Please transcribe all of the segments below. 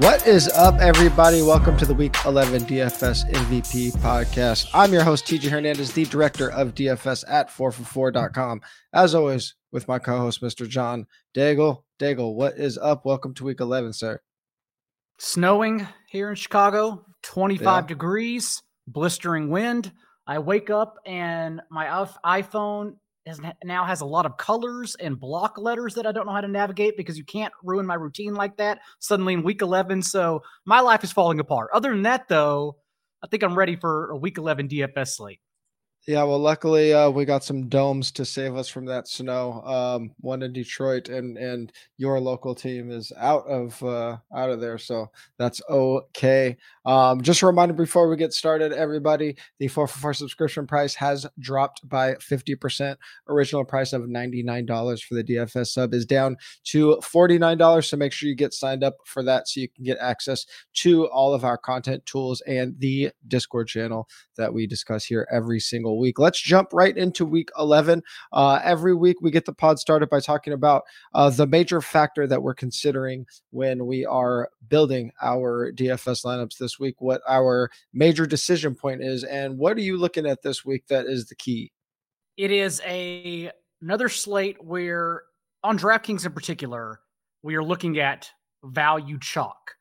What is up, everybody? Welcome to the Week 11 DFS MVP podcast. I'm your host, TJ Hernandez, the director of DFS at 4for4.com. As always, with my co host, Mr. John Daigle. Daigle, what is up? Welcome to Week 11, sir. Snowing here in Chicago, 25 yeah. degrees, blistering wind. I wake up and my iPhone has, now has a lot of colors and block letters that I don't know how to navigate because you can't ruin my routine like that suddenly in week 11. So my life is falling apart. Other than that, though, I think I'm ready for a week 11 DFS slate. Yeah, well, luckily uh, we got some domes to save us from that snow. Um, one in Detroit, and and your local team is out of uh, out of there, so that's okay. Um, just a reminder before we get started, everybody, the four for four subscription price has dropped by fifty percent. Original price of ninety nine dollars for the DFS sub is down to forty nine dollars. So make sure you get signed up for that, so you can get access to all of our content tools and the Discord channel that we discuss here every single single week. Let's jump right into week 11. Uh, every week, we get the pod started by talking about uh, the major factor that we're considering when we are building our DFS lineups this week, what our major decision point is, and what are you looking at this week that is the key? It is a another slate where on DraftKings in particular, we are looking at value chalk.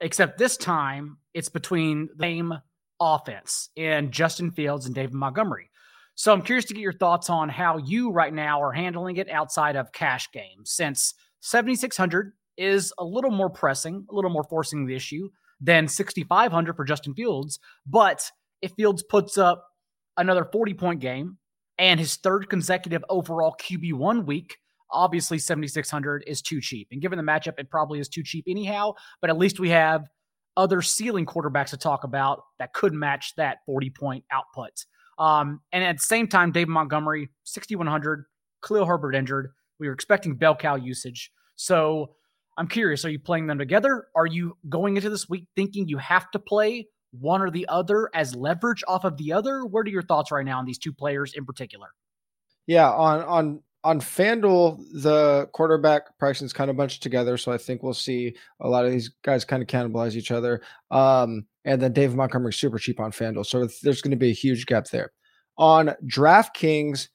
Except this time it's between the same offense in Justin Fields and David Montgomery. So I'm curious to get your thoughts on how you right now are handling it outside of cash games, since 7,600 is a little more pressing, a little more forcing the issue than 6,500 for Justin Fields. But if Fields puts up another 40 point game and his third consecutive overall QB1 week, obviously 7,600 is too cheap. And given the matchup, it probably is too cheap anyhow. But at least we have other ceiling quarterbacks to talk about that could match that 40 point output. Um, and at the same time, David Montgomery, 6,100, Khalil Herbert injured. We were expecting bell cow usage. So I'm curious, are you playing them together? Are you going into this week thinking you have to play one or the other as leverage off of the other? What are your thoughts right now on these two players in particular? Yeah, on on on FanDuel, the quarterback pricing is kind of bunched together. So I think we'll see a lot of these guys kind of cannibalize each other. Um, and then David Montgomery super cheap on FanDuel. So there's going to be a huge gap there. On DraftKings,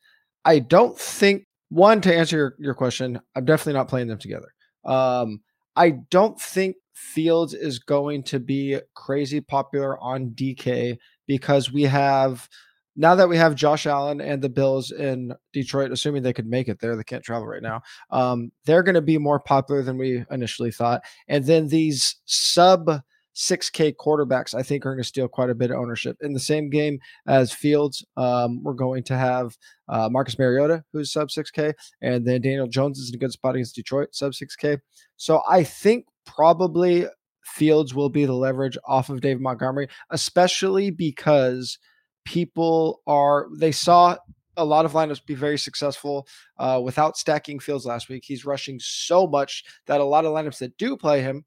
I don't think, one, to answer your, your question, I'm definitely not playing them together. Um, I don't think Fields is going to be crazy popular on DK because we have – now that we have Josh Allen and the Bills in Detroit, assuming they could make it there, they can't travel right now. Um, they're going to be more popular than we initially thought. And then these sub 6K quarterbacks, I think, are going to steal quite a bit of ownership. In the same game as Fields, um, we're going to have uh, Marcus Mariota, who's sub 6K, and then Daniel Jones is in a good spot against Detroit, sub 6K. So I think probably Fields will be the leverage off of Dave Montgomery, especially because people are they saw a lot of lineups be very successful uh, without stacking Fields last week. He's rushing so much that a lot of lineups that do play him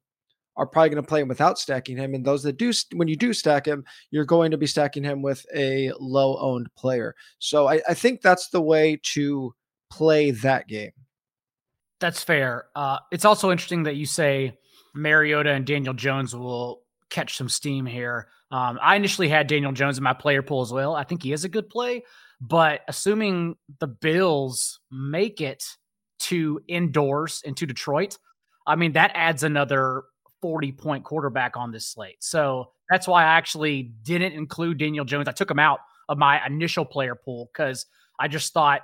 are probably going to play him without stacking him. And those that do, when you do stack him, you're going to be stacking him with a low owned player. So I, I, think that's the way to play that game. That's fair. Uh, it's also interesting that you say Mariota and Daniel Jones will catch some steam here. Um, I initially had Daniel Jones in my player pool as well. I think he is a good play, but assuming the Bills make it to indoors into Detroit, I mean, that adds another 40 point quarterback on this slate. So that's why I actually didn't include Daniel Jones. I took him out of my initial player pool because I just thought,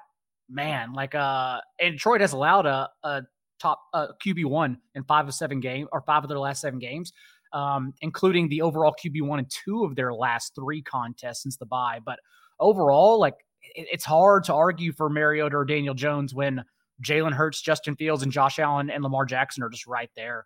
man, like, uh, and Detroit has allowed a, a top uh, QB one in five of seven games or five of their last seven games um, including the overall QB one and two of their last three contests since the bye. But overall, like it, it's hard to argue for Mariota or Daniel Jones when Jalen Hurts, Justin Fields, and Josh Allen and Lamar Jackson are just right there.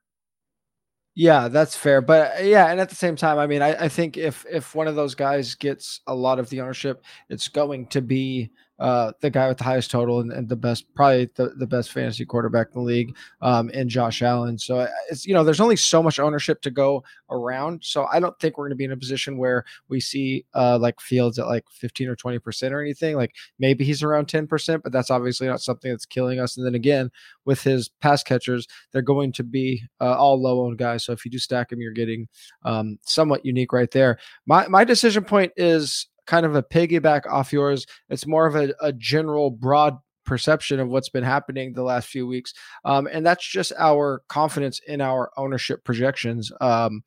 Yeah, that's fair. But uh, yeah, and at the same time, I mean, I, I think if if one of those guys gets a lot of the ownership, it's going to be uh, the guy with the highest total and, and, the best, probably the, the best fantasy quarterback in the league, um, in Josh Allen. So it's you know there's only so much ownership to go around. So I don't think we're going to be in a position where we see uh, like Fields at like 15 or 20 percent or anything. Like maybe he's around 10 percent, but that's obviously not something that's killing us. And then again, with his pass catchers, they're going to be uh, all low owned guys. So if you do stack him, you're getting um, somewhat unique right there. My my decision point is kind of a piggyback off yours. It's more of a, a general broad perception of what's been happening the last few weeks. Um, and that's just our confidence in our ownership projections. Um,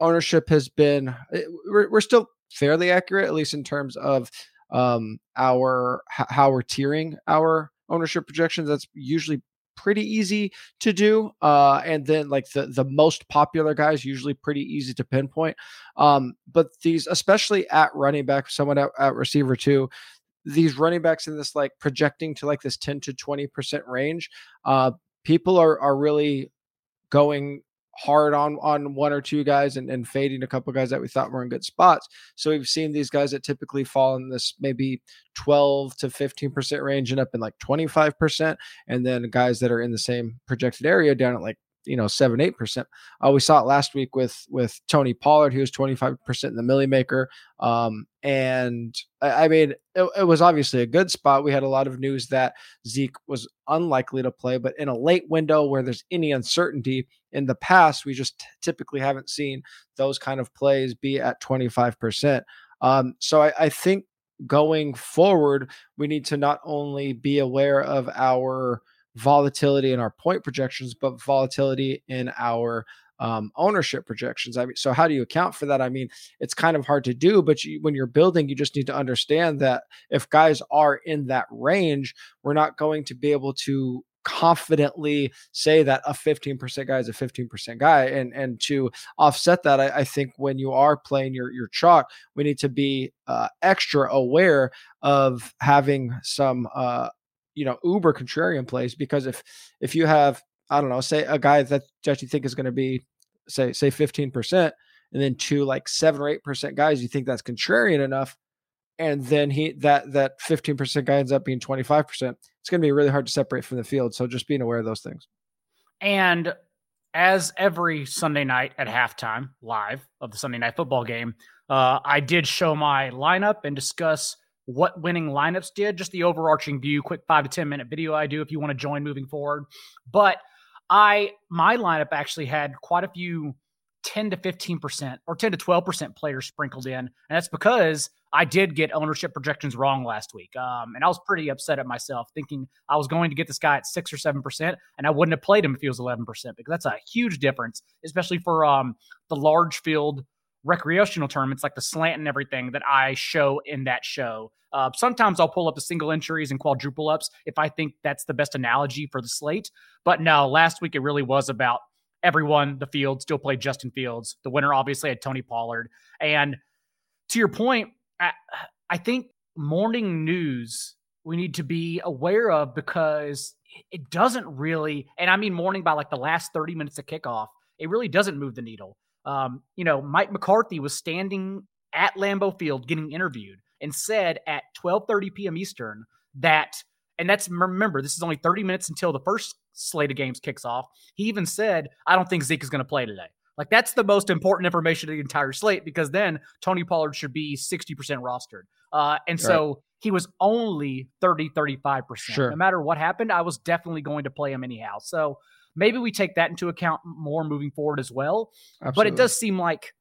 ownership has been, eh, we're, we're still fairly accurate, at least in terms of um, our how we're tiering our ownership projections. That's usually pretty easy to do. Uh, and then like the the most popular guys usually pretty easy to pinpoint. Um, but these, especially at running back, someone at, at receiver too, these running backs in this like projecting to like this 10 to 20 percent range, uh, people are are really going hard on on one or two guys and, and fading a couple guys that we thought were in good spots. So we've seen these guys that typically fall in this maybe 12 to 15% range and up in like 25%. And then guys that are in the same projected area down at like you know seven eight percent. Uh, we saw it last week with with Tony Pollard, he was twenty five percent in the Milly Maker, um, and I, I mean it, it, was obviously a good spot. We had a lot of news that Zeke was unlikely to play, but in a late window where there's any uncertainty in the past, we just t- typically haven't seen those kind of plays be at twenty five percent. Um, so I, I think going forward, we need to not only be aware of our volatility in our point projections, but volatility in our um, ownership projections. I mean, so how do you account for that? I mean, it's kind of hard to do, but you, when you're building, you just need to understand that if guys are in that range, we're not going to be able to confidently say that a 15% guy is a 15% guy and and to offset that I, I, think when you are playing your your chalk we need to be uh, extra aware of having some uh, you know uber contrarian plays because if if you have I don't know say a guy that that you think is going to be say say 15% and then two like 7 or 8% guys you think that's contrarian enough and then he that that 15% guy ends up being 25% it's going to be really hard to separate from the field so just being aware of those things. And as every sunday night at halftime live of the sunday night football game uh, i did show my lineup and discuss what winning lineups did, just the overarching view, quick five to 10 minute video I do if you want to join moving forward. But I, my lineup actually had quite a few 10 to 15% or 10 to 12% players sprinkled in. And that's because I did get ownership projections wrong last week. Um, and I was pretty upset at myself thinking I was going to get this guy at six or 7%, and I wouldn't have played him if he was 11% because that's a huge difference, especially for um, the large field recreational tournaments like the slant and everything that I show in that show. Uh, sometimes I'll pull up the single entries and quadruple ups if I think that's the best analogy for the slate. But no, last week it really was about everyone, the field still played Justin Fields. The winner obviously had Tony Pollard. And to your point, I, I think morning news we need to be aware of because it doesn't really, and I mean morning by like the last 30 minutes of kickoff, it really doesn't move the needle. Um, you know, Mike McCarthy was standing at Lambeau Field getting interviewed and said at 12:30 p.m. Eastern that and that's remember this is only 30 minutes until the first slate of games kicks off. He even said, "I don't think Zeke is going to play today." Like that's the most important information of the entire slate because then Tony Pollard should be 60% rostered. Uh, and so right. he was only 30, 35%. Sure. No matter what happened, I was definitely going to play him anyhow. So maybe we take that into account more moving forward as well. Absolutely. But it does seem like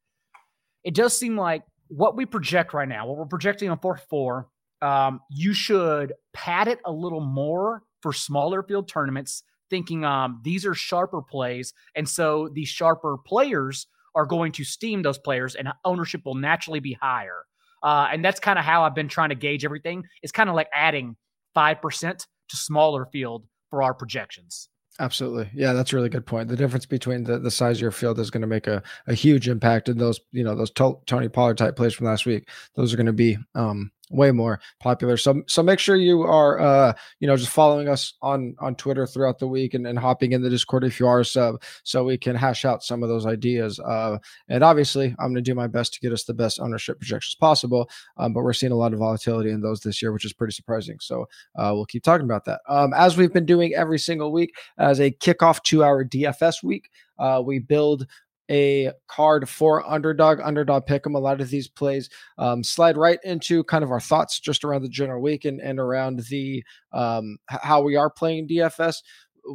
it does seem like what we project right now, what we're projecting on fourth four, um, you should pad it a little more for smaller field tournaments, thinking um, these are sharper plays. And so these sharper players are going to steam those players and ownership will naturally be higher. Uh, and that's kind of how I've been trying to gauge everything. It's kind of like adding 5% to smaller field for our projections. Absolutely. Yeah, that's a really good point. The difference between the, the size of your field is going to make a, a huge impact. And those, you know, those to- Tony Pollard type plays from last week, those are going to be um, way more popular. So so make sure you are uh you know just following us on on Twitter throughout the week and, and hopping in the Discord if you are sub so we can hash out some of those ideas. Uh and obviously I'm gonna do my best to get us the best ownership projections possible. Um, but we're seeing a lot of volatility in those this year, which is pretty surprising. So uh we'll keep talking about that. Um as we've been doing every single week as a kickoff to our DFS week, uh we build a card for underdog, underdog pick'em. A lot of these plays um, slide right into kind of our thoughts just around the general week and, and around the um, how we are playing DFS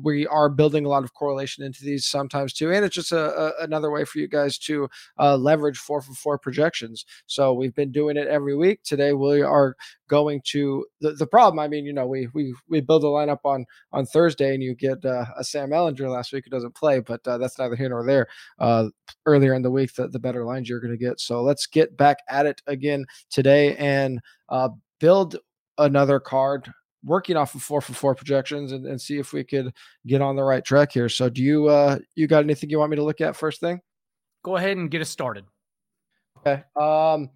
we are building a lot of correlation into these sometimes too, and it's just a, a another way for you guys to uh, leverage four for four projections. So we've been doing it every week. Today we are going to the, the problem. I mean, you know, we we we build a lineup on on Thursday, and you get uh, a Sam Ehlinger last week who doesn't play, but uh, that's neither here nor there. Uh, earlier in the week, the, the better lines you're going to get. So let's get back at it again today and uh, build another card working off of four for four projections and, and see if we could get on the right track here. So do you uh you got anything you want me to look at first thing? Go ahead and get us started. Okay. Um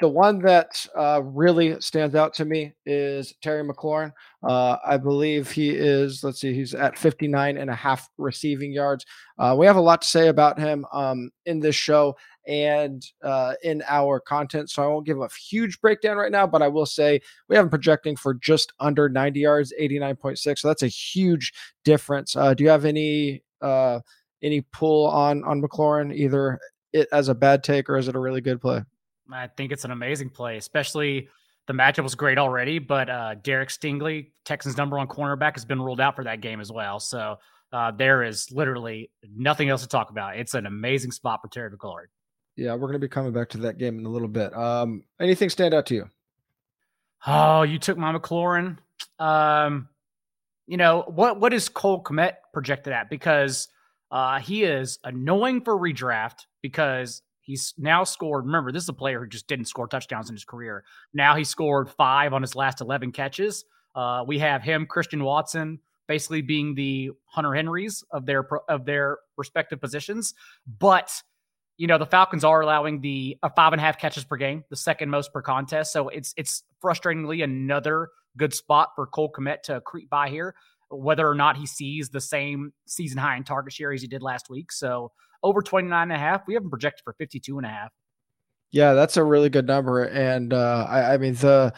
the one that uh, really stands out to me is Terry McLaurin. Uh, I believe he is, let's see, he's at 59 and a half receiving yards. Uh, we have a lot to say about him um, in this show and uh, in our content. So I won't give a huge breakdown right now, but I will say we have him projecting for just under 90 yards, 89.6. So that's a huge difference. Uh, do you have any uh, any pull on on McLaurin, either it as a bad take or is it a really good play? I think it's an amazing play, especially the matchup was great already, but uh, Derek Stingley, Texans' number one cornerback, has been ruled out for that game as well. So uh, there is literally nothing else to talk about. It's an amazing spot for Terry McLaurin. Yeah, we're going to be coming back to that game in a little bit. Um, anything stand out to you? Oh, you took my McLaurin. Um, you know what? What is Cole Kmet projected at? Because uh, he is annoying for redraft because he's now scored. Remember, this is a player who just didn't score touchdowns in his career. Now he scored five on his last eleven catches. Uh, we have him, Christian Watson, basically being the Hunter Henrys of their of their respective positions, but you know the Falcons are allowing the uh, five and a half catches per game, the second most per contest. So it's it's frustratingly another good spot for Cole Kmet to creep by here, whether or not he sees the same season high in target share as he did last week. So over 29 and a half, we have him projected for 52 and a half. Yeah, that's a really good number. And uh, I, I mean the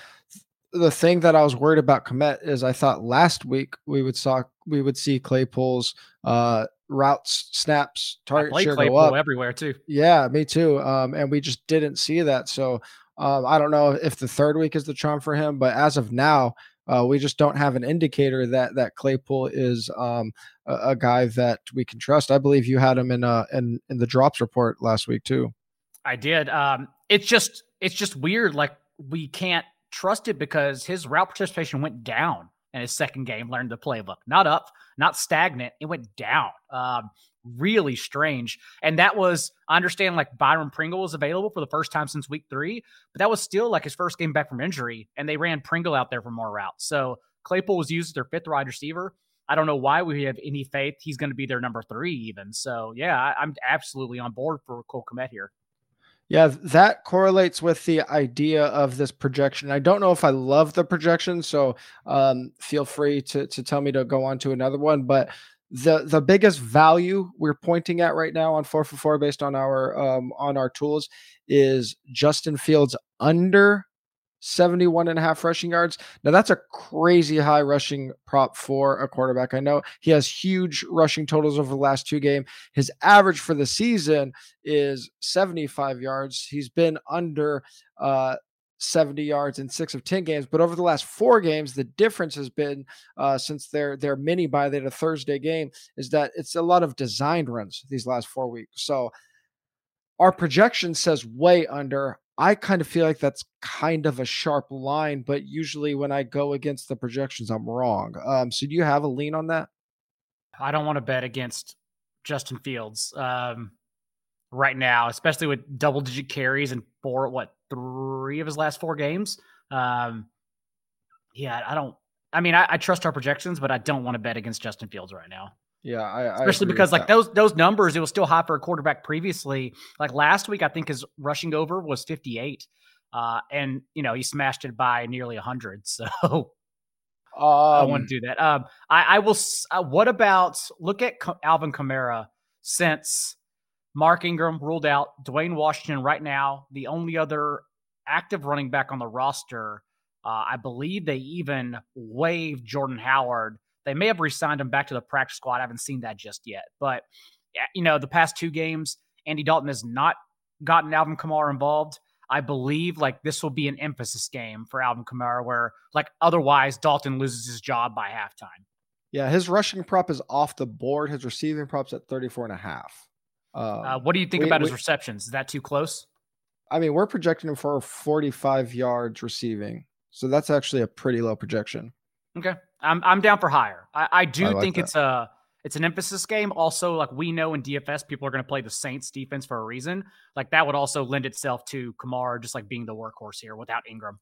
the thing that I was worried about Kmet is I thought last week we would saw we would see Claypool's uh, routes, snaps, target share Claypool go up everywhere too. Yeah, me too. Um, and we just didn't see that. So um, I don't know if the third week is the charm for him, but as of now, uh, we just don't have an indicator that that Claypool is um, a, a, guy that we can trust. I believe you had him in uh in in the drops report last week too. I did. Um, it's just it's just weird. Like we can't trust it because his route participation went down in his second game, learned the playbook. Not up, not stagnant. It went down. Um, really strange. And that was, I understand, like Byron Pringle was available for the first time since week three, but that was still like his first game back from injury. And they ran Pringle out there for more routes. So Claypool was used as their fifth wide receiver. I don't know why we have any faith he's going to be their number three, even. So, yeah, I, am absolutely on board for Cole Kmet here. Yeah, that correlates with the idea of this projection. I don't know if I love the projection, so um, feel free to to tell me to go on to another one. But the the biggest value we're pointing at right now on four for four, based on our um, on our tools, is Justin Fields under 71 and a half rushing yards. Now that's a crazy high rushing prop for a quarterback. I know he has huge rushing totals over the last two games. His average for the season is 75 yards. He's been under uh 70 yards in six of 10 games. But over the last four games, the difference has been uh, since their their mini bye the Thursday game is that it's a lot of designed runs these last four weeks. So our projection says way under. I kind of feel like that's kind of a sharp line, but usually when I go against the projections, I'm wrong. Um, so do you have a lean on that? I don't want to bet against Justin Fields um, right now, especially with double digit carries and four, what, three of his last four games. Um, yeah, I don't. I mean, I, I trust our projections, but I don't want to bet against Justin Fields right now. Yeah, I, especially I because like that. those those numbers, it was still high for a quarterback previously. Like last week, I think his rushing over was 58. Uh, and you know he smashed it by nearly hundred. So um, I want to do that. Um, I, I will. Uh, what about look at Alvin Kamara since Mark Ingram ruled out Dwayne Washington right now, the only other active running back on the roster. Uh, I believe they even waived Jordan Howard. They may have re-signed him back to the practice squad. I haven't seen that just yet. But you know, the past two games, Andy Dalton has not gotten Alvin Kamara involved. I believe like this will be an emphasis game for Alvin Kamara, where like otherwise Dalton loses his job by halftime. Yeah, his rushing prop is off the board. His receiving prop's at 34 and a half. Um, uh, what do you think we, about his receptions? Is that too close? I mean, we're projecting him for 45 yards receiving. So that's actually a pretty low projection. Okay. I'm I'm down for higher. I, I do I like think that. it's a it's an emphasis game. Also, like we know in DFS, people are going to play the Saints defense for a reason. Like that would also lend itself to Kamara just like being the workhorse here without Ingram.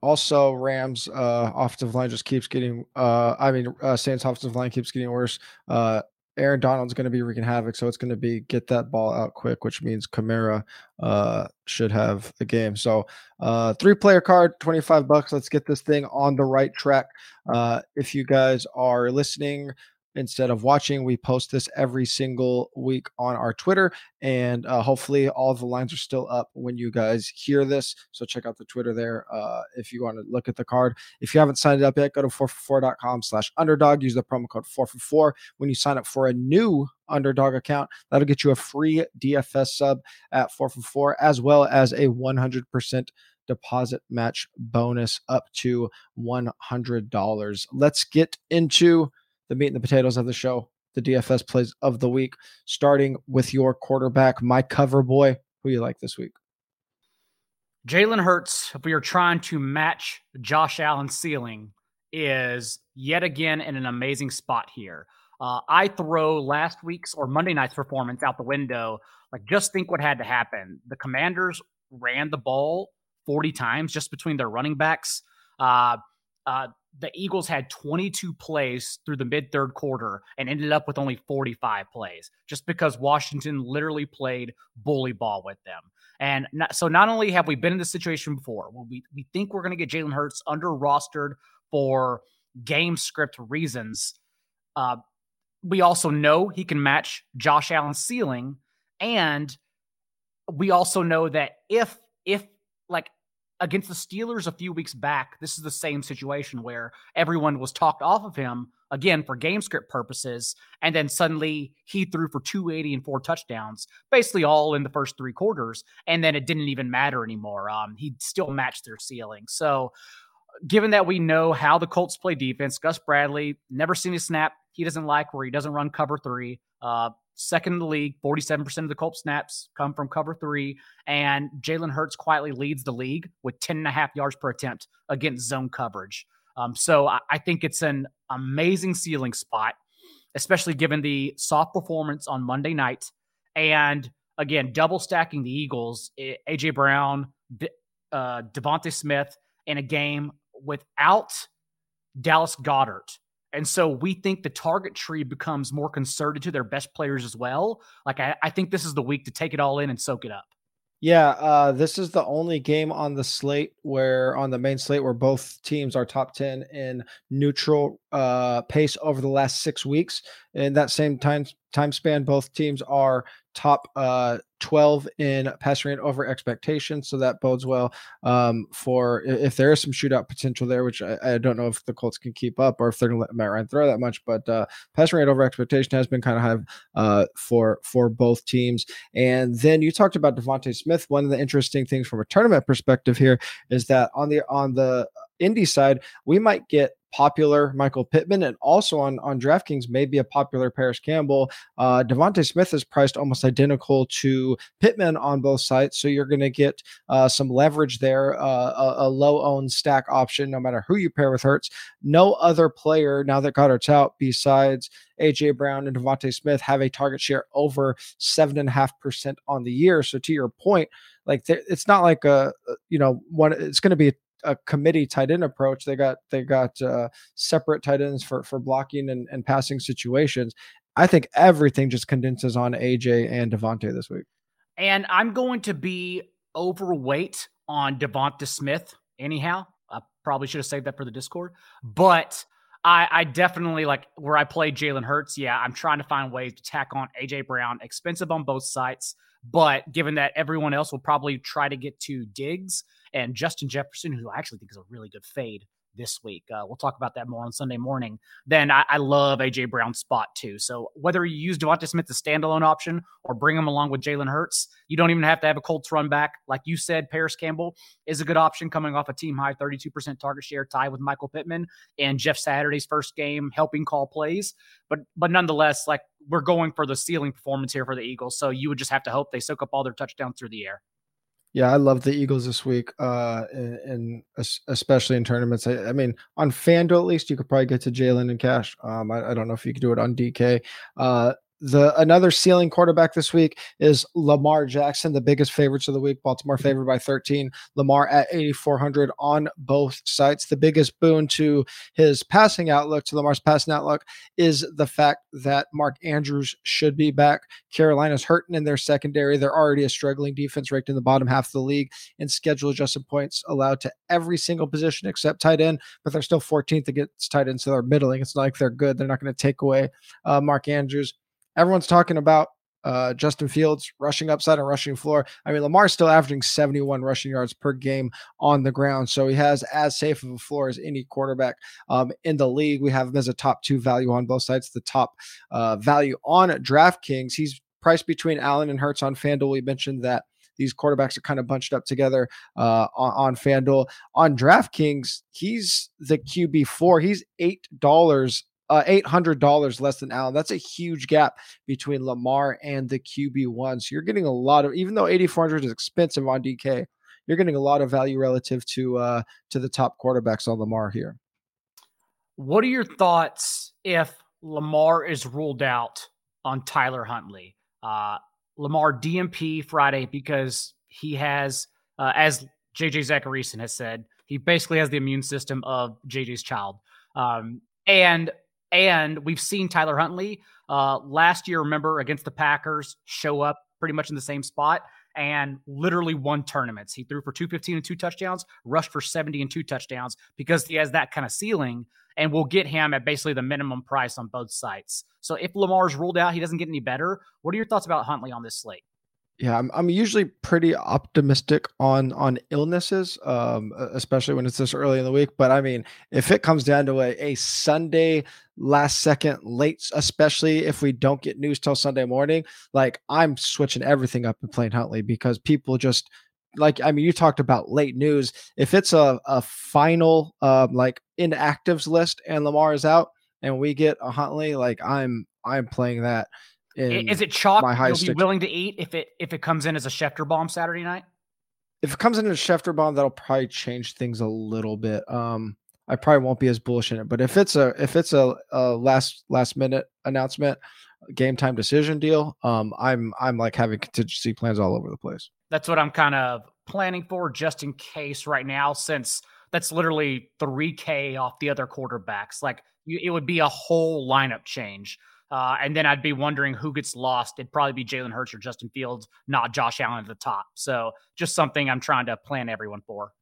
Also, Rams uh, offensive line just keeps getting. Uh, I mean, uh, Saints offensive line keeps getting worse. Uh, Aaron Donald's going to be wreaking havoc, so it's going to be get that ball out quick, which means Kamara uh, should have the game. So, uh, three player card, twenty five bucks. Let's get this thing on the right track. Uh, if you guys are listening instead of watching. We post this every single week on our Twitter, and uh, hopefully all the lines are still up when you guys hear this. So check out the Twitter there uh, if you want to look at the card. If you haven't signed up yet, go to 4for4.com slash underdog. Use the promo code 4for4 when you sign up for a new underdog account. That'll get you a free DFS sub at 4for4 as well as a 100% deposit match bonus up to $100. Let's get into the meat and the potatoes of the show, the DFS plays of the week, starting with your quarterback, my cover boy. Who you like this week? Jalen Hurts, if we are trying to match Josh Allen's ceiling, is yet again in an amazing spot here. Uh, I throw last week's or Monday night's performance out the window. Like, just think what had to happen. The Commanders ran the ball 40 times just between their running backs. Uh, uh, the Eagles had 22 plays through the mid third quarter and ended up with only 45 plays just because Washington literally played bully ball with them. And not, so not only have we been in this situation before, we, we think we're going to get Jalen Hurts under rostered for game script reasons. Uh, we also know he can match Josh Allen's ceiling. And we also know that if, if like against the Steelers a few weeks back, this is the same situation where everyone was talked off of him again for game script purposes, and then suddenly he threw for 280 and four touchdowns, basically all in the first three quarters, and then it didn't even matter anymore. Um, he still matched their ceiling. So, given that we know how the Colts play defense, Gus Bradley never seen a snap he doesn't like where he doesn't run cover three. Uh, second in the league. 47% of the Colts snaps come from cover three. And Jalen Hurts quietly leads the league with 10 and a half yards per attempt against zone coverage. Um, so I, I think it's an amazing ceiling spot, especially given the soft performance on Monday night. And again, double stacking the Eagles, AJ Brown, uh, DeVonta Smith in a game without Dallas Goedert and so we think the target tree becomes more concerted to their best players as well. Like I, I think this is the week to take it all in and soak it up. Yeah, uh, this is the only game on the slate where on the main slate where both teams are top 10 in neutral uh, pace over the last six weeks. In that same time time span, both teams are top uh, 12 in passing rate over expectation. So that bodes well um, for if there is some shootout potential there, which I, I, don't know if the Colts can keep up or if they're going to let Matt Ryan throw that much. But uh, passing rate over expectation has been kind of high uh, for for both teams. And then you talked about DeVonta Smith. One of the interesting things from a tournament perspective here is that on the on the Indy side, we might get popular Michael Pittman, and also on on DraftKings maybe a popular Parris Campbell. Uh, DeVonta Smith is priced almost identical to Pittman on both sides, so you're going to get uh, some leverage there, uh, a, a low owned stack option, no matter who you pair with Hurts. No other player now that Goedert's out besides AJ Brown and DeVonta Smith have a target share over seven and a half percent on the year. So to your point, like it's not like a you know one. It's going to be a committee tight end approach. They got they got uh, separate tight ends for for blocking and, and passing situations. I think everything just condenses on AJ and DeVonta this week. And I'm going to be overweight on Devonta Smith. Anyhow, I probably should have saved that for the Discord, but I, I definitely like where I play Jalen Hurts. Yeah, I'm trying to find ways to tack on AJ Brown, expensive on both sides. But given that everyone else will probably try to get to Diggs and Justin Jefferson, who I actually think is a really good fade, this week. Uh, we'll talk about that more on Sunday morning. Then I, I, love AJ Brown's spot too. So whether you use Devonta Smith as standalone option or bring him along with Jalen Hurts, you don't even have to have a Colts run back. Like you said, Parris Campbell is a good option coming off a team high 32% target share tie with Michael Pittman and Jeff Saturday's first game helping call plays. But but nonetheless, like we're going for the ceiling performance here for the Eagles. So you would just have to hope they soak up all their touchdowns through the air. Yeah, I love the Eagles this week, uh, and, especially in tournaments. I, I, mean, on FanDuel at least, you could probably get to Jalen and Cash. Um, I, I, don't know if you could do it on DK. Uh, the another ceiling quarterback this week is Lamar Jackson, the biggest favorites of the week. Baltimore mm-hmm. favored by 13. Lamar at 8,400 on both sites. The biggest boon to his passing outlook, to Lamar's passing outlook, is the fact that Mark Andrews should be back. Carolina's hurting in their secondary. They're already a struggling defense, ranked in the bottom half of the league, and schedule adjusted points allowed to every single position except tight end, but they're still 14th against tight end, so they're middling. It's not like they're good. They're not going to take away uh, Mark Andrews everyone's talking about uh, Justin Fields rushing upside and rushing floor. I mean, Lamar's still averaging 71 rushing yards per game on the ground, so he has as safe of a floor as any quarterback um, in the league. We have him as a top two value on both sides. The top uh, value on DraftKings. He's priced between Allen and Hurts on FanDuel. We mentioned that these quarterbacks are kind of bunched up together uh, on, on FanDuel. On DraftKings, he's the QB four. He's eight dollars uh, $800 less than Allen. That's a huge gap between Lamar and the QB1. So you're getting a lot of, even though 8,400 is expensive on DK, you're getting a lot of value relative to uh, to the top quarterbacks on Lamar here. What are your thoughts if Lamar is ruled out on Tyler Huntley? Uh, Lamar DNP Friday because he has, uh, as JJ Zachariason has said, he basically has the immune system of JJ's child. Um, and and we've seen Tyler Huntley uh, last year, remember, against the Packers, show up pretty much in the same spot and literally won tournaments. He threw for 215 and two touchdowns, rushed for 70 and two touchdowns because he has that kind of ceiling and we'll get him at basically the minimum price on both sites. So if Lamar's ruled out, he doesn't get any better. What are your thoughts about Huntley on this slate? Yeah, I'm I'm usually pretty optimistic on on illnesses, um, especially when it's this early in the week. But I mean, if it comes down to a, a Sunday last second late, especially if we don't get news till Sunday morning, like I'm switching everything up and playing Huntley because people just like I mean, you talked about late news. If it's a a final um, like inactives list and Lamar is out and we get a Huntley, like I'm I'm playing that is it chalk you'll be willing to eat if it if it comes in as a Schefter bomb Saturday night? If it comes in as a Schefter bomb, that'll probably change things a little bit. Um, I probably won't be as bullish in it. But if it's a if it's a, a last last minute announcement, game time decision deal, um, I'm I'm like having contingency plans all over the place. That's what I'm kind of planning for, just in case right now, since that's literally three K off the other quarterbacks. Like it would be a whole lineup change. Uh, and then I'd be wondering who gets lost. It'd probably be Jalen Hurts or Justin Fields, not Josh Allen at the top. So just something I'm trying to plan everyone for.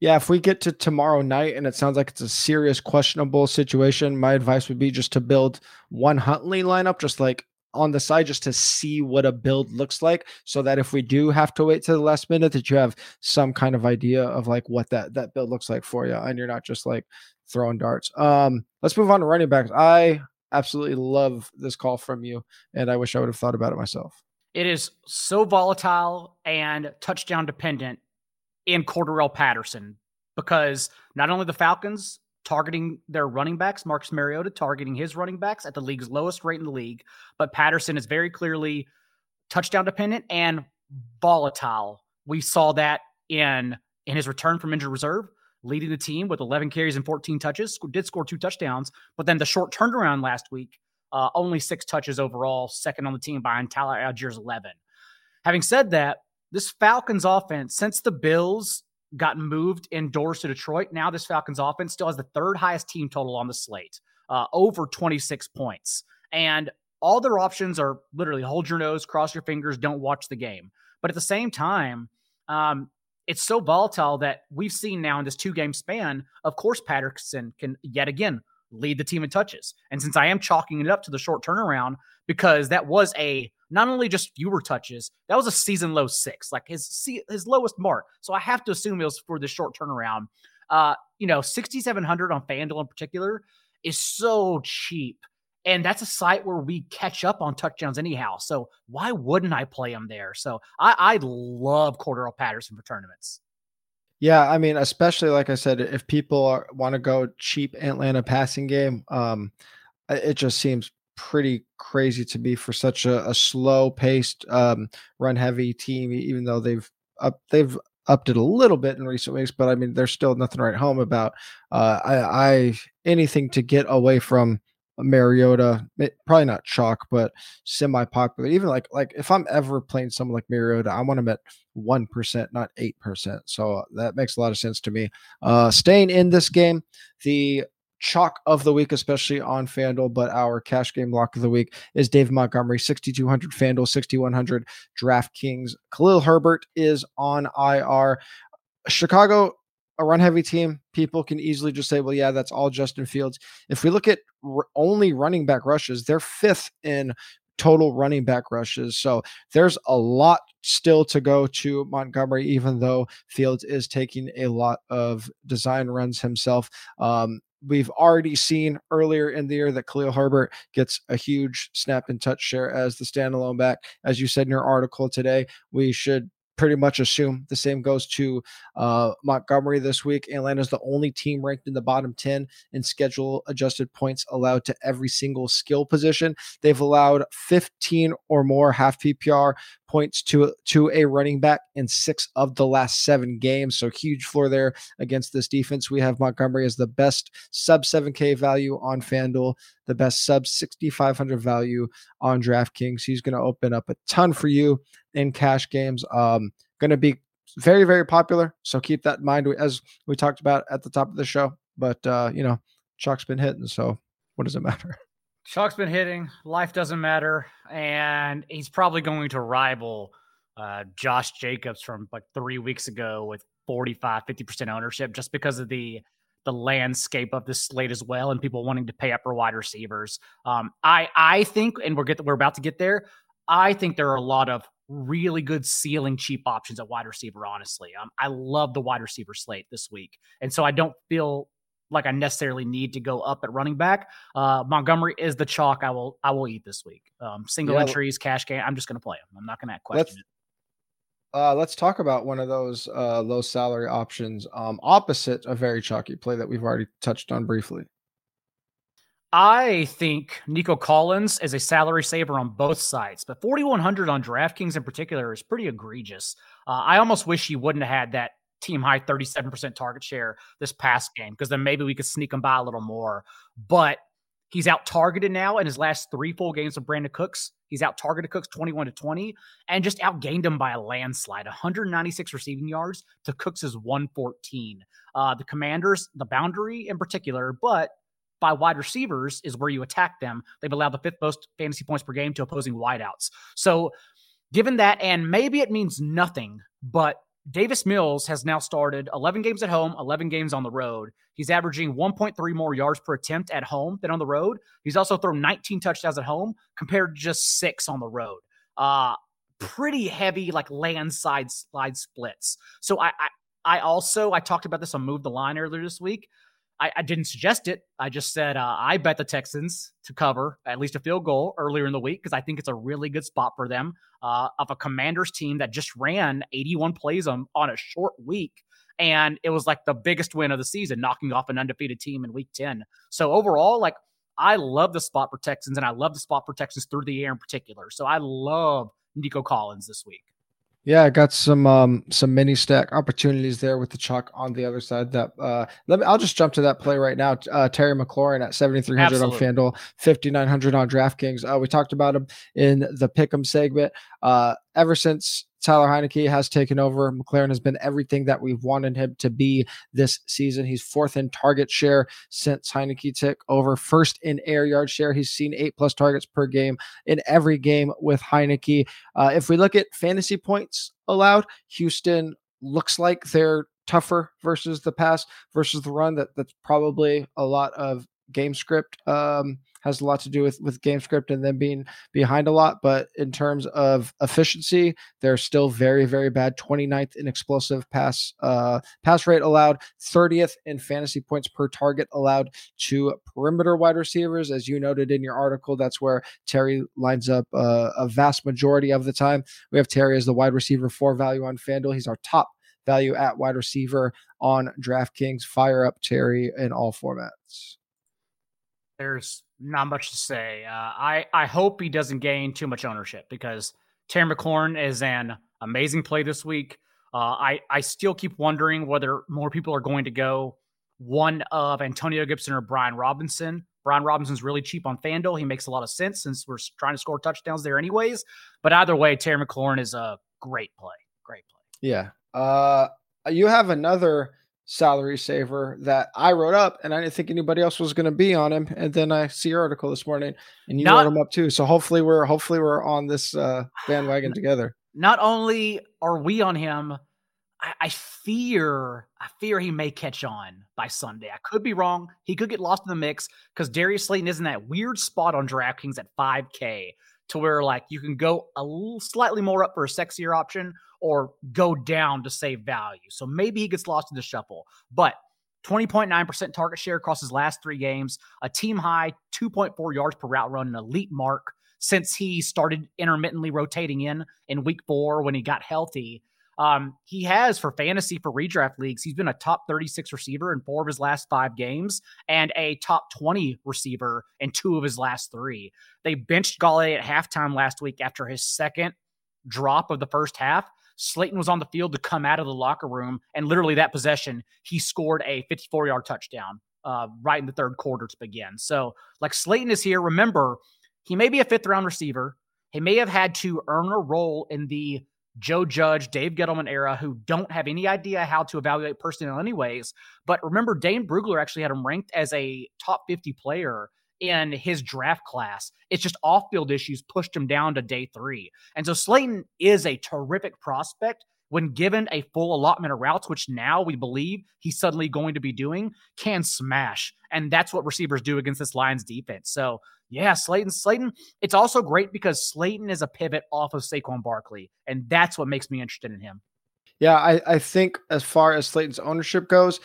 Yeah, if we get to tomorrow night and it sounds like it's a serious questionable situation, my advice would be just to build one Huntley lineup, just like on the side, just to see what a build looks like, so that if we do have to wait to the last minute, that you have some kind of idea of like what that that build looks like for you, and you're not just like throwing darts. Um, let's move on to running backs. I absolutely love this call from you, and I wish I would have thought about it myself. It is so volatile and touchdown dependent in Cordarrelle Patterson because not only the Falcons targeting their running backs, Marcus Mariota targeting his running backs at the league's lowest rate in the league, but Patterson is very clearly touchdown dependent and volatile. We saw that in in his return from injured reserve leading the team with 11 carries and 14 touches. Did score two touchdowns, but then the short turnaround last week, uh, only six touches overall, second on the team behind Tyler Allgeier's 11. Having said that, this Falcons offense, since the Bills got moved indoors to Detroit, now this Falcons offense still has the third highest team total on the slate, uh, over 26 points. And all their options are literally hold your nose, cross your fingers, don't watch the game. But at the same time, Um, it's so volatile that we've seen now in this two game span, of course, Patterson can yet again lead the team in touches. And since I am chalking it up to the short turnaround, because that was a not only just fewer touches, that was a season low six, like his his lowest mark. So I have to assume it was for the short turnaround. Uh, you know, 6,700 on FanDuel in particular is so cheap. And that's a site where we catch up on touchdowns anyhow. So why wouldn't I play him there? So I, I love Cordarrelle Patterson for tournaments. Yeah, I mean, especially like I said, if people want to go cheap Atlanta passing game, um, it just seems pretty crazy to me for such a, a slow paced, um, run heavy team. Even though they've up, they've upped it a little bit in recent weeks, but I mean, there's still nothing right home about. Uh, I, I anything to get away from Mariota, probably not chalk, but semi popular. Even like like if I'm ever playing someone like Mariota, I want him at one percent, not eight percent. So that makes a lot of sense to me. Uh, staying in this game, the chalk of the week, especially on FanDuel, but our cash game lock of the week is Dave Montgomery, 6,200 FanDuel, 6,100 DraftKings. Khalil Herbert is on IR. Chicago a run heavy team, people can easily just say, well, yeah, that's all Justin Fields. If we look at r- only running back rushes, they're fifth in total running back rushes. So there's a lot still to go to Montgomery, even though Fields is taking a lot of design runs himself. Um, we've already seen earlier in the year that Khalil Herbert gets a huge snap and touch share as the standalone back. As you said in your article today, we should pretty much assume the same goes to uh, Montgomery this week. Atlanta is the only team ranked in the bottom 10 in schedule adjusted points allowed to every single skill position. They've allowed 15 or more half PPR points to to a running back in six of the last seven games. So huge floor there against this defense. We have Montgomery as the best sub 7K value on FanDuel, the best sub 6,500 value on DraftKings. He's going to open up a ton for you in cash games. Um, going to be very very popular. So keep that in mind as we talked about at the top of the show. But uh, you know, Chalk's been hitting, so what does it matter? Chalk's been hitting. Life doesn't matter, and he's probably going to rival uh, Josh Jacobs from like three weeks ago with 45, 50% ownership just because of the the landscape of this slate as well and people wanting to pay up for wide receivers. Um, I I think, and we're get we're about to get there. I think there are a lot of really good ceiling cheap options at wide receiver. Honestly, um, I love the wide receiver slate this week, and so I don't feel like I necessarily need to go up at running back. Uh, Montgomery is the chalk I will I will eat this week. Um, single yeah. entries, cash game. I'm just going to play him. I'm not going to question let's, it. Uh, let's talk about one of those uh, low salary options um, opposite a very chalky play that we've already touched on briefly. I think Nico Collins is a salary saver on both sides, but 4,100 on DraftKings in particular is pretty egregious. Uh, I almost wish he wouldn't have had that team high 37% target share this past game because then maybe we could sneak him by a little more. But he's out targeted now in his last three full games of Brandin Cooks. He's out targeted Cooks 21 to 20 and just outgained him by a landslide 196 receiving yards to Cooks' 114. Uh, the commanders, the boundary in particular, but by wide receivers is where you attack them. They've allowed the fifth most fantasy points per game to opposing wideouts. So, given that, and maybe it means nothing, but Davis Mills has now started 11 games at home, 11 games on the road. He's averaging 1.3 more yards per attempt at home than on the road. He's also thrown 19 touchdowns at home compared to just six on the road. Uh, pretty heavy, like landslide slide splits. So I, I, I also I talked about this on Move the Line earlier this week. I, I didn't suggest it. I just said uh, I bet the Texans to cover at least a field goal earlier in the week because I think it's a really good spot for them uh, of a Commanders team that just ran 81 plays on, on a short week. And it was like the biggest win of the season, knocking off an undefeated team in week 10. So overall, like I love the spot for Texans and I love the spot for Texans through the air in particular. So I love Nico Collins this week. Yeah, I got some um some mini stack opportunities there with the chalk on the other side. That uh let me I'll just jump to that play right now. Uh Terry McLaurin at 7300 on FanDuel, 5900 on DraftKings. Uh we talked about him in the pick'em segment. Uh ever since Taylor Heinicke has taken over. McLaurin has been everything that we've wanted him to be this season. He's fourth in target share since Heinicke took over, first in air yard share. He's seen eight plus targets per game in every game with Heineke. Uh, if we look at fantasy points allowed, Houston looks like they're tougher versus the pass versus the run. That that's probably a lot of game script um, has a lot to do with with game script and then being behind a lot. But in terms of efficiency, they're still very very bad. 29th in explosive pass uh, pass rate allowed, 30th in fantasy points per target allowed to perimeter wide receivers. As you noted in your article, that's where Terry lines up uh, a vast majority of the time. We have Terry as the wide receiver for value on FanDuel. He's our top value at wide receiver on DraftKings. Fire up Terry in all formats. There's not much to say. Uh, I I hope he doesn't gain too much ownership because Terry McLaurin is an amazing play this week. Uh, I I still keep wondering whether more people are going to go one of Antonio Gibson or Brian Robinson. Brian Robinson's really cheap on FanDuel. He makes a lot of sense since we're trying to score touchdowns there anyways. But either way, Terry McLaurin is a great play. Great play. Yeah. Uh, you have another salary saver that I wrote up, and I didn't think anybody else was going to be on him. And then I see your article this morning, and you not, wrote him up too. So hopefully we're hopefully we're on this uh, bandwagon together. Not only are we on him, I, I fear I fear he may catch on by Sunday. I could be wrong. He could get lost in the mix because Darius Slayton is in that weird spot on DraftKings at 5K to where like you can go a little slightly more up for a sexier option or go down to save value. So maybe he gets lost in the shuffle. But 20.9% target share across his last three games, a team high 2.4 yards per route run, an elite mark since he started intermittently rotating in in week four when he got healthy. Um, he has for fantasy for redraft leagues, he's been a top 36 receiver in four of his last five games and a top 20 receiver in two of his last three. They benched Golladay at halftime last week after his second drop of the first half. Slayton was on the field to come out of the locker room, and literally that possession, he scored a 54 yard touchdown uh, right in the third quarter to begin. So, like Slayton is here. Remember, he may be a fifth round receiver. He may have had to earn a role in the Joe Judge, Dave Gettleman era who don't have any idea how to evaluate personnel, anyways. But remember, Dane Brugler actually had him ranked as a top 50 player in his draft class. It's just off field issues pushed him down to day three. And so Slayton is a terrific prospect when given a full allotment of routes, which now we believe he's suddenly going to be doing, can smash. And that's what receivers do against this Lions defense. So yeah, Slayton, Slayton. It's also great because Slayton is a pivot off of Saquon Barkley, and that's what makes me interested in him. Yeah, I, I think as far as Slayton's ownership goes,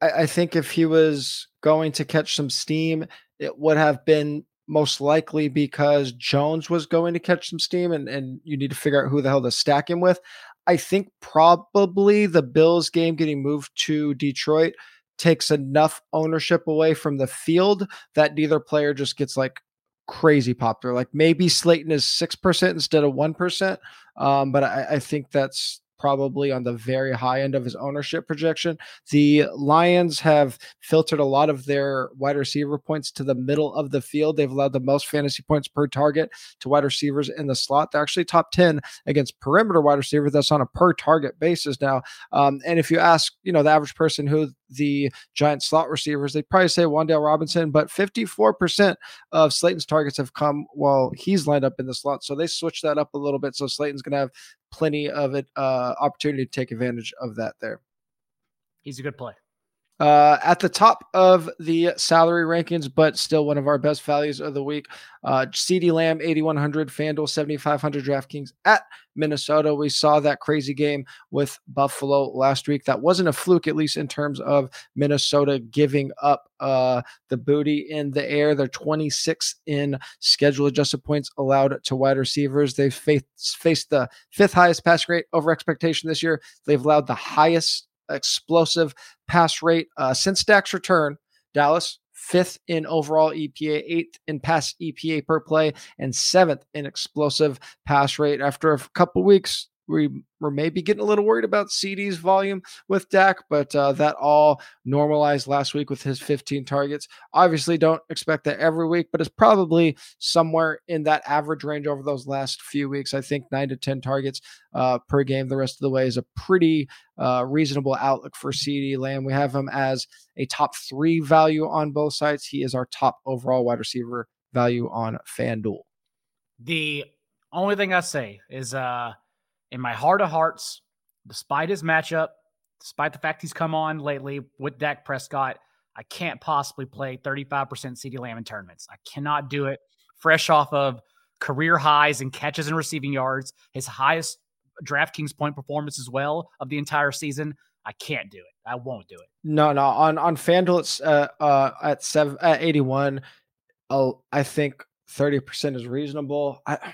I, I think if he was going to catch some steam, it would have been most likely because Jones was going to catch some steam and, and you need to figure out who the hell to stack him with. I think probably the Bills game getting moved to Detroit takes enough ownership away from the field that neither player just gets like crazy popular. Like maybe Slayton is 6% instead of 1%. Um, but I, I think that's probably on the very high end of his ownership projection. The Lions have filtered a lot of their wide receiver points to the middle of the field. They've allowed the most fantasy points per target to wide receivers in the slot. They're actually top 10 against perimeter wide receivers. That's on a per target basis now. Um, and if you ask, you know, the average person who the giant slot receivers, they'd probably say Wan'Dale Robinson, but 54% of Slayton's targets have come while he's lined up in the slot. So they switched that up a little bit. So Slayton's going to have plenty of it uh, opportunity to take advantage of that there. He's a good play. Uh, at the top of the salary rankings, but still one of our best values of the week. Uh, CeeDee Lamb, 8,100, FanDuel, 7,500, DraftKings at Minnesota. We saw that crazy game with Buffalo last week. That wasn't a fluke, at least in terms of Minnesota giving up uh, the booty in the air. They're 26 in schedule adjusted points allowed to wide receivers. They've faced, faced the fifth highest pass rate over expectation this year. They've allowed the highest explosive pass rate uh, since Dak's return. Dallas fifth in overall EPA, eighth in pass EPA per play, and seventh in explosive pass rate. After a couple weeks, we were maybe getting a little worried about CeeDee's volume with Dak, but uh, that all normalized last week with his 15 targets. Obviously, don't expect that every week, but it's probably somewhere in that average range over those last few weeks. I think nine to 10 targets uh, per game the rest of the way is a pretty uh, reasonable outlook for CeeDee Lamb. We have him as a top three value on both sides. He is our top overall wide receiver value on FanDuel. The only thing I say is uh in my heart of hearts, despite his matchup, despite the fact he's come on lately with Dak Prescott, I can't possibly play 35% CeeDee Lamb in tournaments. I cannot do it. Fresh off of career highs and catches and receiving yards, his highest DraftKings point performance as well of the entire season. I can't do it. I won't do it. No, no. On on FanDuel, it's uh, uh at seven at eighty one. Oh, I think thirty percent is reasonable. I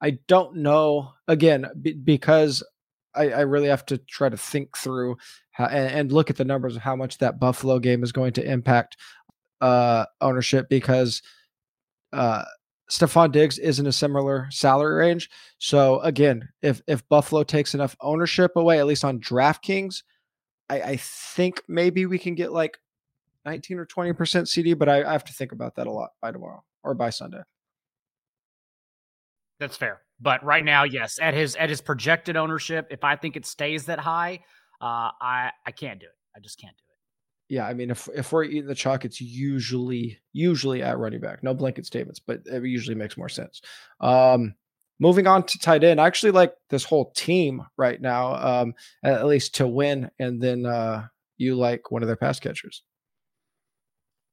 I don't know. Again, b- because I, I, really have to try to think through how, and, and, look at the numbers of how much that Buffalo game is going to impact uh, ownership because uh, Stefon Diggs is in a similar salary range. So again, if if Buffalo takes enough ownership away, at least on DraftKings, I, I think maybe we can get like 19 or 20% CeeDee. but I, I have to think about that a lot by tomorrow or by Sunday. That's fair. But right now, yes, at his at his projected ownership, if I think it stays that high, uh, I I can't do it. I just can't do it. Yeah, I mean, if if we're eating the chalk, it's usually usually at running back. No blanket statements, but it usually makes more sense. Um, moving on to tight end, I actually like this whole team right now, um, at least to win, and then uh, you like one of their pass catchers.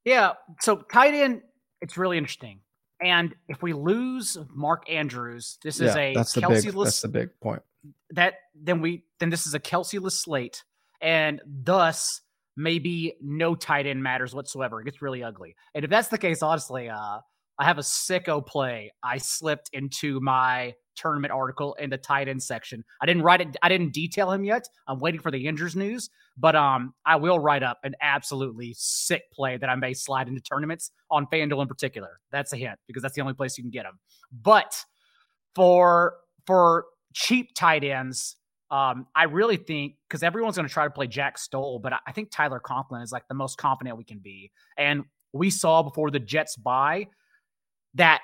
Yeah, so tight end, it's really interesting and if we lose Mark Andrews, this is a that's the Kelce big, that's the big point. That then we then this is a Kelce-less slate, and thus maybe no tight end matters whatsoever. It gets really ugly. And if that's the case, honestly, uh, I have a sicko play. I slipped into my tournament article in the tight end section. I didn't write it. I didn't detail him yet. I'm waiting for the injuries news, but um, I will write up an absolutely sick play that I may slide into tournaments on FanDuel in particular. That's a hint because that's the only place you can get them. But for for cheap tight ends, um, I really think because everyone's going to try to play Jack Stoll, but I think Tyler Conklin is like the most confident we can be. And we saw before the Jets bye that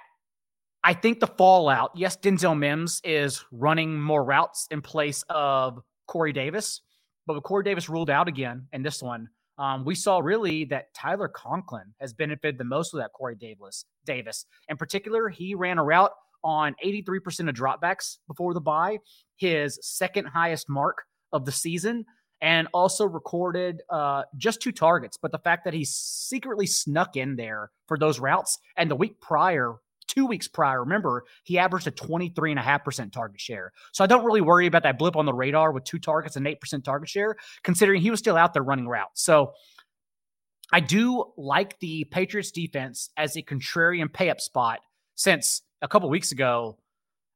I think the fallout, yes, Denzel Mims is running more routes in place of Corey Davis, but with Corey Davis ruled out again in this one, um, we saw really that Tyler Conklin has benefited the most with that Corey Davis. Davis, in particular, he ran a route on 83% of dropbacks before the bye, his second highest mark of the season, and also recorded uh, just two targets. But the fact that he secretly snuck in there for those routes, and the week prior two weeks prior, remember, he averaged a 23.5% target share. So I don't really worry about that blip on the radar with two targets and 8% target share, considering he was still out there running routes. So I do like the Patriots defense as a contrarian pay up spot since a couple weeks ago,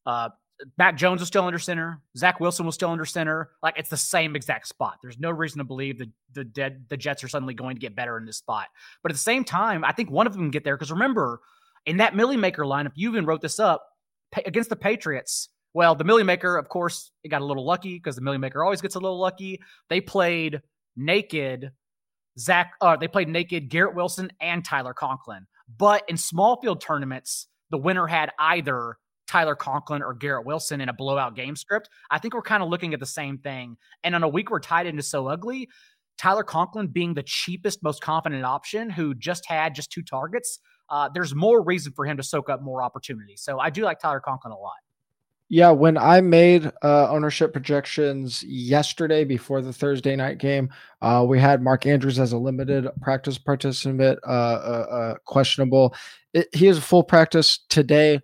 uh, Mac Jones was still under center. Zach Wilson was still under center. Like it's the same exact spot. There's no reason to believe that the dead the Jets are suddenly going to get better in this spot. But at the same time, I think one of them can get there because remember, in that Milly Maker lineup, you even wrote this up against the Patriots. Well, the Milly Maker, of course, it got a little lucky because the Milly Maker always gets a little lucky. They played naked Zach, uh, they played naked Garrett Wilson and Tyler Conklin. But in small field tournaments, the winner had either Tyler Conklin or Garrett Wilson in a blowout game script. I think we're kind of looking at the same thing. And on a week where tight end is so ugly, Tyler Conklin being the cheapest, most confident option who just had just two targets, uh, there's more reason for him to soak up more opportunities. So I do like Tyler Conklin a lot. Yeah, when I made uh, ownership projections yesterday before the Thursday night game, uh, we had Mark Andrews as a limited practice participant, uh, uh, uh questionable. It, he is a full practice today.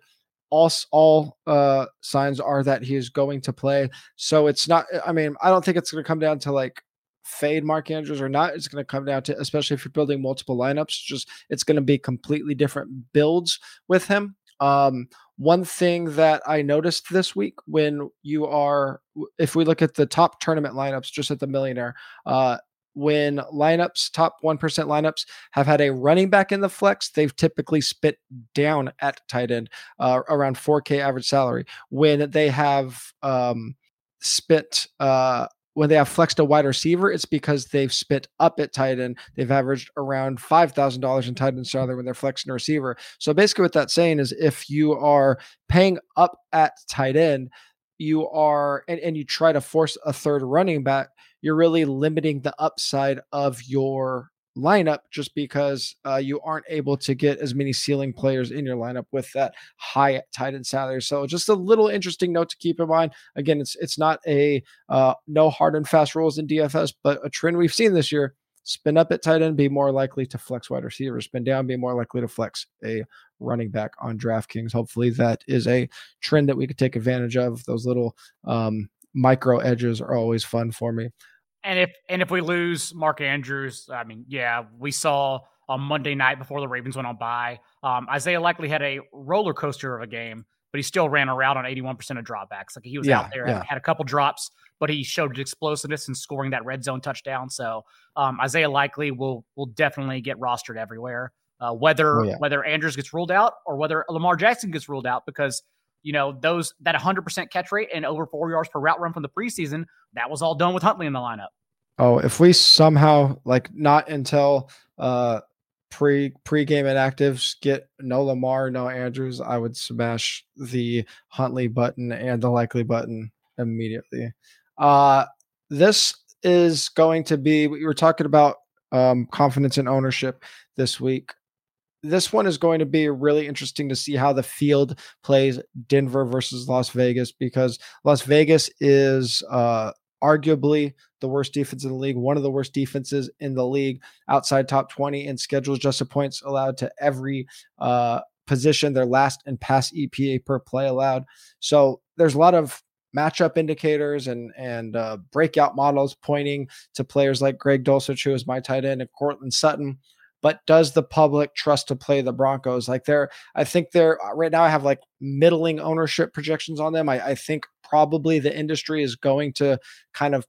All all uh, signs are that he is going to play. So it's not. I mean, I don't think it's going to come down to like fade Mark Andrews or not. It's going to come down to, especially if you're building multiple lineups, just it's going to be completely different builds with him. Um, one thing that I noticed this week when you are, if we look at the top tournament lineups, just at the millionaire, uh, when lineups, top 1% lineups, have had a running back in the flex, they've typically spit down at tight end uh, around 4K average salary. When they have um, spent uh, when they have flexed a wide receiver, it's because they've spent up at tight end. They've averaged around five thousand dollars in tight end salary when they're flexing a receiver. So basically, what that's saying is if you are paying up at tight end, you are and, and you try to force a third running back, you're really limiting the upside of your lineup just because uh, you aren't able to get as many ceiling players in your lineup with that high tight end salary. So just a little interesting note to keep in mind. Again, it's it's not a uh, no hard and fast rules in DFS, but a trend we've seen this year. Spin up at tight end, be more likely to flex wide receiver. Spin down, be more likely to flex a running back on DraftKings. Hopefully, that is a trend that we could take advantage of. Those little um, micro edges are always fun for me. And if and if we lose Mark Andrews, I mean, yeah, we saw on Monday night before the Ravens went on bye. Um, Isaiah Likely had a roller coaster of a game, but he still ran around on 81% of dropbacks. Like he was yeah, out there, yeah. had a couple drops, but he showed explosiveness in scoring that red zone touchdown. So um, Isaiah Likely will will definitely get rostered everywhere. Uh, whether oh, yeah. whether Andrews gets ruled out or whether Lamar Jackson gets ruled out because you know, those that 100% catch rate and over four yards per route run from the preseason, that was all done with Huntley in the lineup. Oh, if we somehow like not until uh pre pre-game inactives get no Lamar, no Andrews, I would smash the Huntley button and the Likely button immediately. Uh this is going to be we were talking about um confidence and ownership this week this one is going to be really interesting to see how the field plays Denver versus Las Vegas because Las Vegas is uh, arguably the worst defense in the league, one of the worst defenses in the league outside top 20 and schedules just points allowed to every uh, position, their last and pass EPA per play allowed. So there's a lot of matchup indicators and and uh, breakout models pointing to players like Greg Dulcich, who is my tight end, and Courtland Sutton, but does the public trust to play the Broncos? Like they're, I think they're uh, right now. I have like middling ownership projections on them. I, I think probably the industry is going to kind of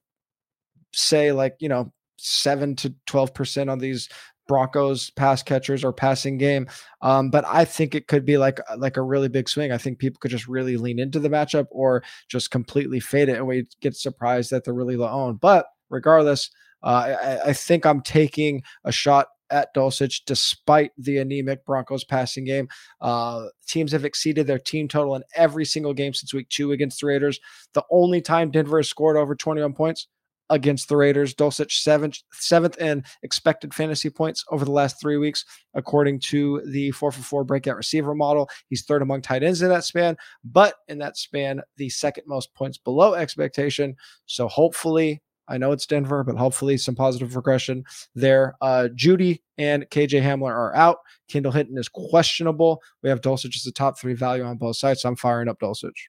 say like you know seven to twelve percent on these Broncos pass catchers or passing game. Um, but I think it could be like uh, like a really big swing. I think people could just really lean into the matchup or just completely fade it and we get surprised that they're really low owned. But regardless, uh, I, I, think I'm taking a shot at Dulcich despite the anemic Broncos passing game. Uh, teams have exceeded their team total in every single game since week two against the Raiders. The only time Denver has scored over 21 points against the Raiders. Dulcich seventh, seventh in expected fantasy points over the last three weeks, according to the four for four breakout receiver model. He's third among tight ends in that span, but in that span, the second most points below expectation. So hopefully I know it's Denver, but hopefully some positive regression there. Uh, Jeudy and KJ Hamler are out. Kendall Hinton is questionable. We have Dulcich as the top three value on both sides. So I'm firing up Dulcich.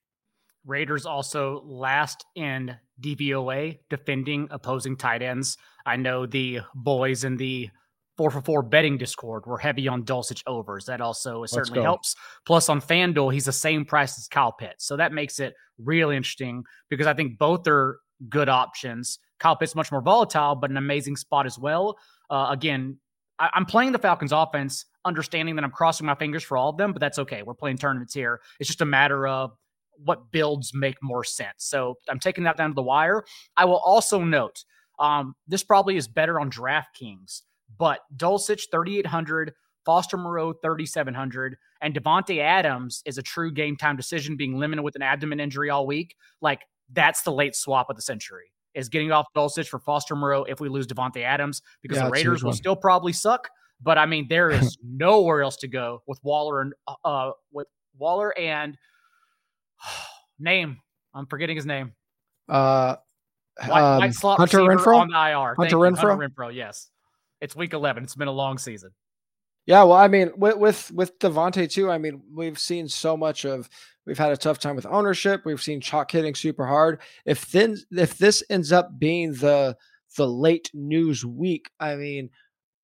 Raiders also last in DVOA defending opposing tight ends. I know the boys in the four for four betting discord were heavy on Dulcich overs. That also certainly helps. Plus on FanDuel, he's the same price as Kyle Pitts. So that makes it really interesting because I think both are good options. Kyle Pitts much more volatile, but an amazing spot as well. Uh, again, I, am playing the Falcons offense, understanding that I'm crossing my fingers for all of them, but that's okay. We're playing tournaments here. It's just a matter of what builds make more sense. So I'm taking that down to the wire. I will also note um, this probably is better on DraftKings, but Dulcich 3,800, Foster Moreau 3,700, and Davante Adams is a true game time decision being limited with an abdomen injury all week. Like that's the late swap of the century is getting off Dulcich for Foster Moreau if we lose Davante Adams because yeah, the Raiders will still probably suck. But I mean, there is nowhere else to go with Waller and uh, uh with Waller and name. I'm forgetting his name. Uh, White, White um, Hunter Renfrow on the IR. Hunter Renfrow. Hunter Renfrow. Yes, it's week 11. It's been a long season. Yeah, well, I mean, with with with Davante too. I mean, we've seen so much of. We've had a tough time with ownership. We've seen chalk hitting super hard. If then if this ends up being the the late news week, I mean,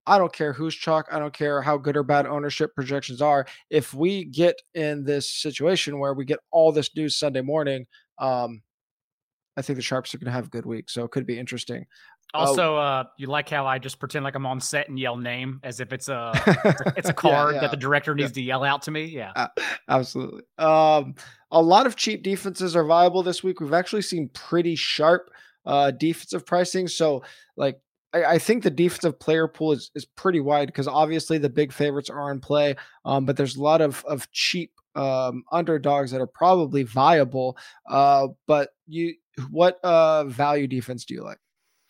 I don't care who's chalk. I don't care how good or bad ownership projections are. If we get in this situation where we get all this news Sunday morning, um, I think the Sharps are going to have a good week. So it could be interesting. Also, oh. uh, you like how I just pretend like I'm on set and yell name as if it's a it's a, card yeah, yeah. that the director needs yeah. to yell out to me. Yeah, uh, absolutely. Um, a lot of cheap defenses are viable this week. We've actually seen pretty sharp uh, defensive pricing. So, like, I, I think the defensive player pool is is pretty wide because obviously the big favorites are in play. Um, but there's a lot of of cheap um, underdogs that are probably viable. Uh, but you, what uh, value defense do you like?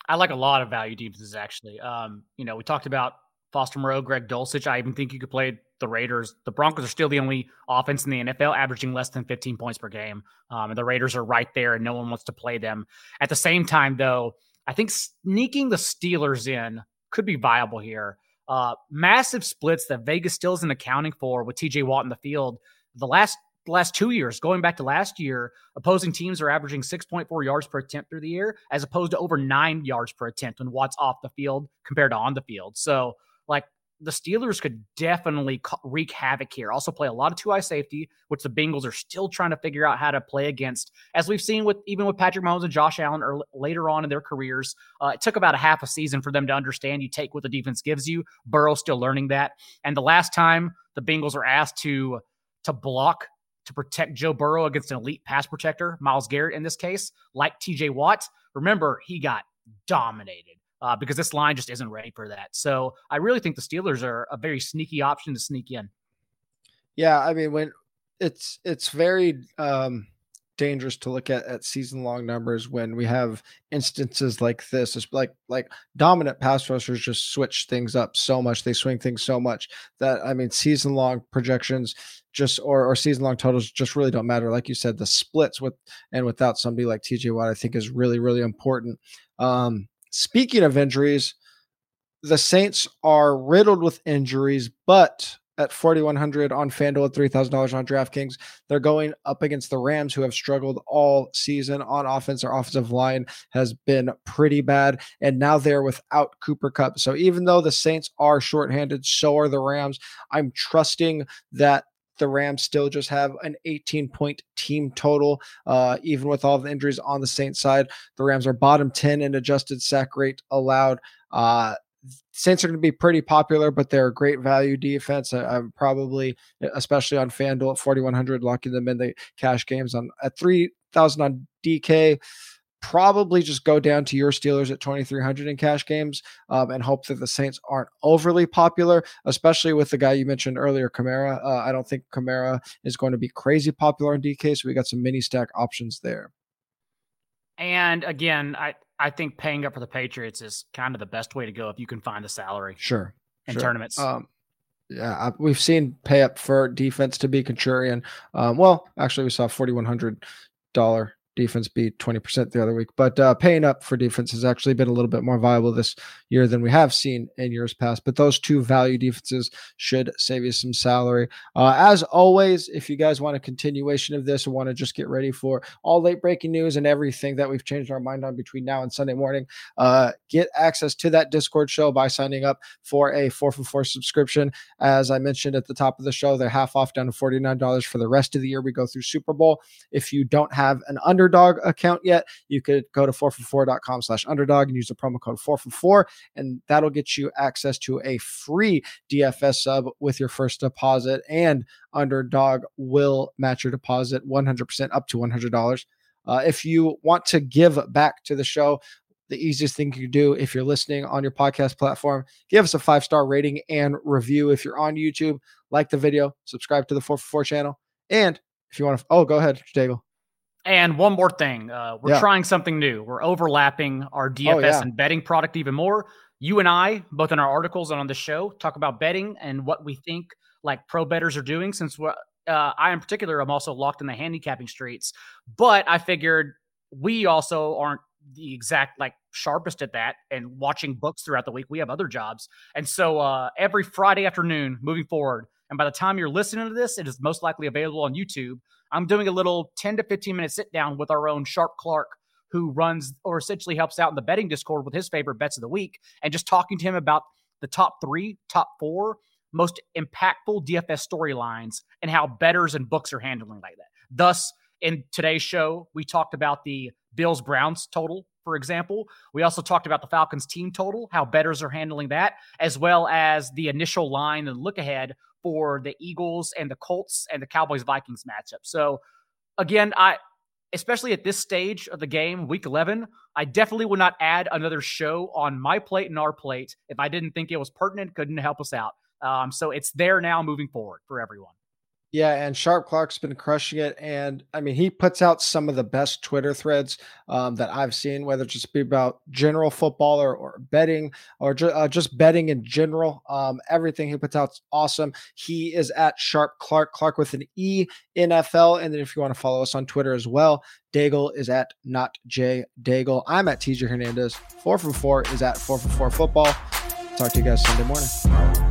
I like a lot of value defenses actually. Um, you know, we talked about Foster Moreau, Greg Dulcich. I even think you could play the Raiders. The Broncos are still the only offense in the NFL averaging less than 15 points per game. Um, and the Raiders are right there, and no one wants to play them. At the same time, though, I think sneaking the Steelers in could be viable here. Uh, massive splits that Vegas still isn't accounting for with TJ Watt in the field. The last the last two years, going back to last year, opposing teams are averaging 6.4 yards per attempt through the year, as opposed to over nine yards per attempt when Watt's off the field compared to on the field. So, like, the Steelers could definitely wreak havoc here. Also, play a lot of two high safety, which the Bengals are still trying to figure out how to play against. As we've seen with even with Patrick Mahomes and Josh Allen early, later on in their careers, uh, it took about a half a season for them to understand you take what the defense gives you. Burrow still learning that. And the last time the Bengals are asked to to block to protect Joe Burrow against an elite pass protector, Myles Garrett in this case, like TJ Watt. Remember, he got dominated uh, because this line just isn't ready for that. So I really think the Steelers are a very sneaky option to sneak in. Yeah, I mean when it's it's very um dangerous to look at at season long numbers when we have instances like this. It's like like dominant pass rushers just switch things up so much. They swing things so much that I mean season long projections just or, or season long totals just really don't matter. Like you said, the splits with and without somebody like TJ Watt, I think is really really important. Um, speaking of injuries, the Saints are riddled with injuries, but at 4100 on FanDuel at $3,000 on DraftKings. They're going up against the Rams who have struggled all season on offense. Their offensive line has been pretty bad and now they're without Cooper Kupp. So even though the Saints are shorthanded, so are the Rams. I'm trusting that the Rams still just have an 18 point team total, uh, even with all the injuries on the Saints side. The Rams are bottom 10 in adjusted sack rate allowed. Uh, Saints are going to be pretty popular, but they're a great value defense. I, am probably, especially on FanDuel at 4,100, locking them in the cash games on at 3,000 on DK. Probably just go down to your Steelers at 2,300 in cash games um, and hope that the Saints aren't overly popular, especially with the guy you mentioned earlier, Kamara. Uh, I don't think Kamara is going to be crazy popular on DK, so we got some mini stack options there. And again, I I think paying up for the Patriots is kind of the best way to go if you can find the salary. Sure. In sure. tournaments. Um, yeah, we've seen pay up for defense to be contrarian. Um, well, actually, we saw forty one hundred dollar defense beat 20% the other week. But uh, paying up for defense has actually been a little bit more viable this year than we have seen in years past. But those two value defenses should save you some salary. Uh, as always, if you guys want a continuation of this or want to just get ready for all late breaking news and everything that we've changed our mind on between now and Sunday morning, uh, get access to that Discord show by signing up for a 4 for 4 subscription. As I mentioned at the top of the show, they're half off down to $49 for the rest of the year. We go through Super Bowl. If you don't have an under underdog account yet, you could go to 4for4.com slash underdog and use the promo code 4for4, and that'll get you access to a free DFS sub with your first deposit. And underdog will match your deposit 100% up to $100. Uh, if you want to give back to the show, the easiest thing you can do if you're listening on your podcast platform, give us a five star rating and review. If you're on YouTube, like the video, subscribe to the 4for4 channel. And if you want to, oh, go ahead, Daigle. And one more thing, uh, we're yeah. trying something new. We're overlapping our DFS oh, yeah. and betting product even more. You and I, both in our articles and on the show, talk about betting and what we think like pro betters are doing. Since uh, I, in particular, I'm also locked in the handicapping streets, but I figured we also aren't the exact like sharpest at that and watching books throughout the week. We have other jobs, and so uh, every Friday afternoon, moving forward, and by the time you're listening to this, it is most likely available on YouTube. I'm doing a little 10 to 15 minute sit down with our own Sharp Clarke, who runs or essentially helps out in the betting Discord with his favorite bets of the week, and just talking to him about the top three, top four most impactful DFS storylines and how betters and books are handling like that. Thus, in today's show, we talked about the Bills Browns total for example. We also talked about the Falcons team total, how bettors are handling that, as well as the initial line and look ahead for the Eagles and the Colts and the Cowboys Vikings matchup. So again, I especially at this stage of the game, week 11, I definitely would not add another show on my plate and our plate if I didn't think it was pertinent, couldn't help us out. Um, so it's there now moving forward for everyone. Yeah, and Sharp Clarke's been crushing it, and I mean he puts out some of the best Twitter threads um, that I've seen, whether it just be about general football or, or betting or ju- uh, just betting in general. Um, everything he puts out is awesome. He is at Sharp Clark, Clark with an E NFL, and then if you want to follow us on Twitter as well, Daigle is at not J Daigle. I'm at TJ Hernandez. Four from four is at four from four football. Talk to you guys Sunday morning.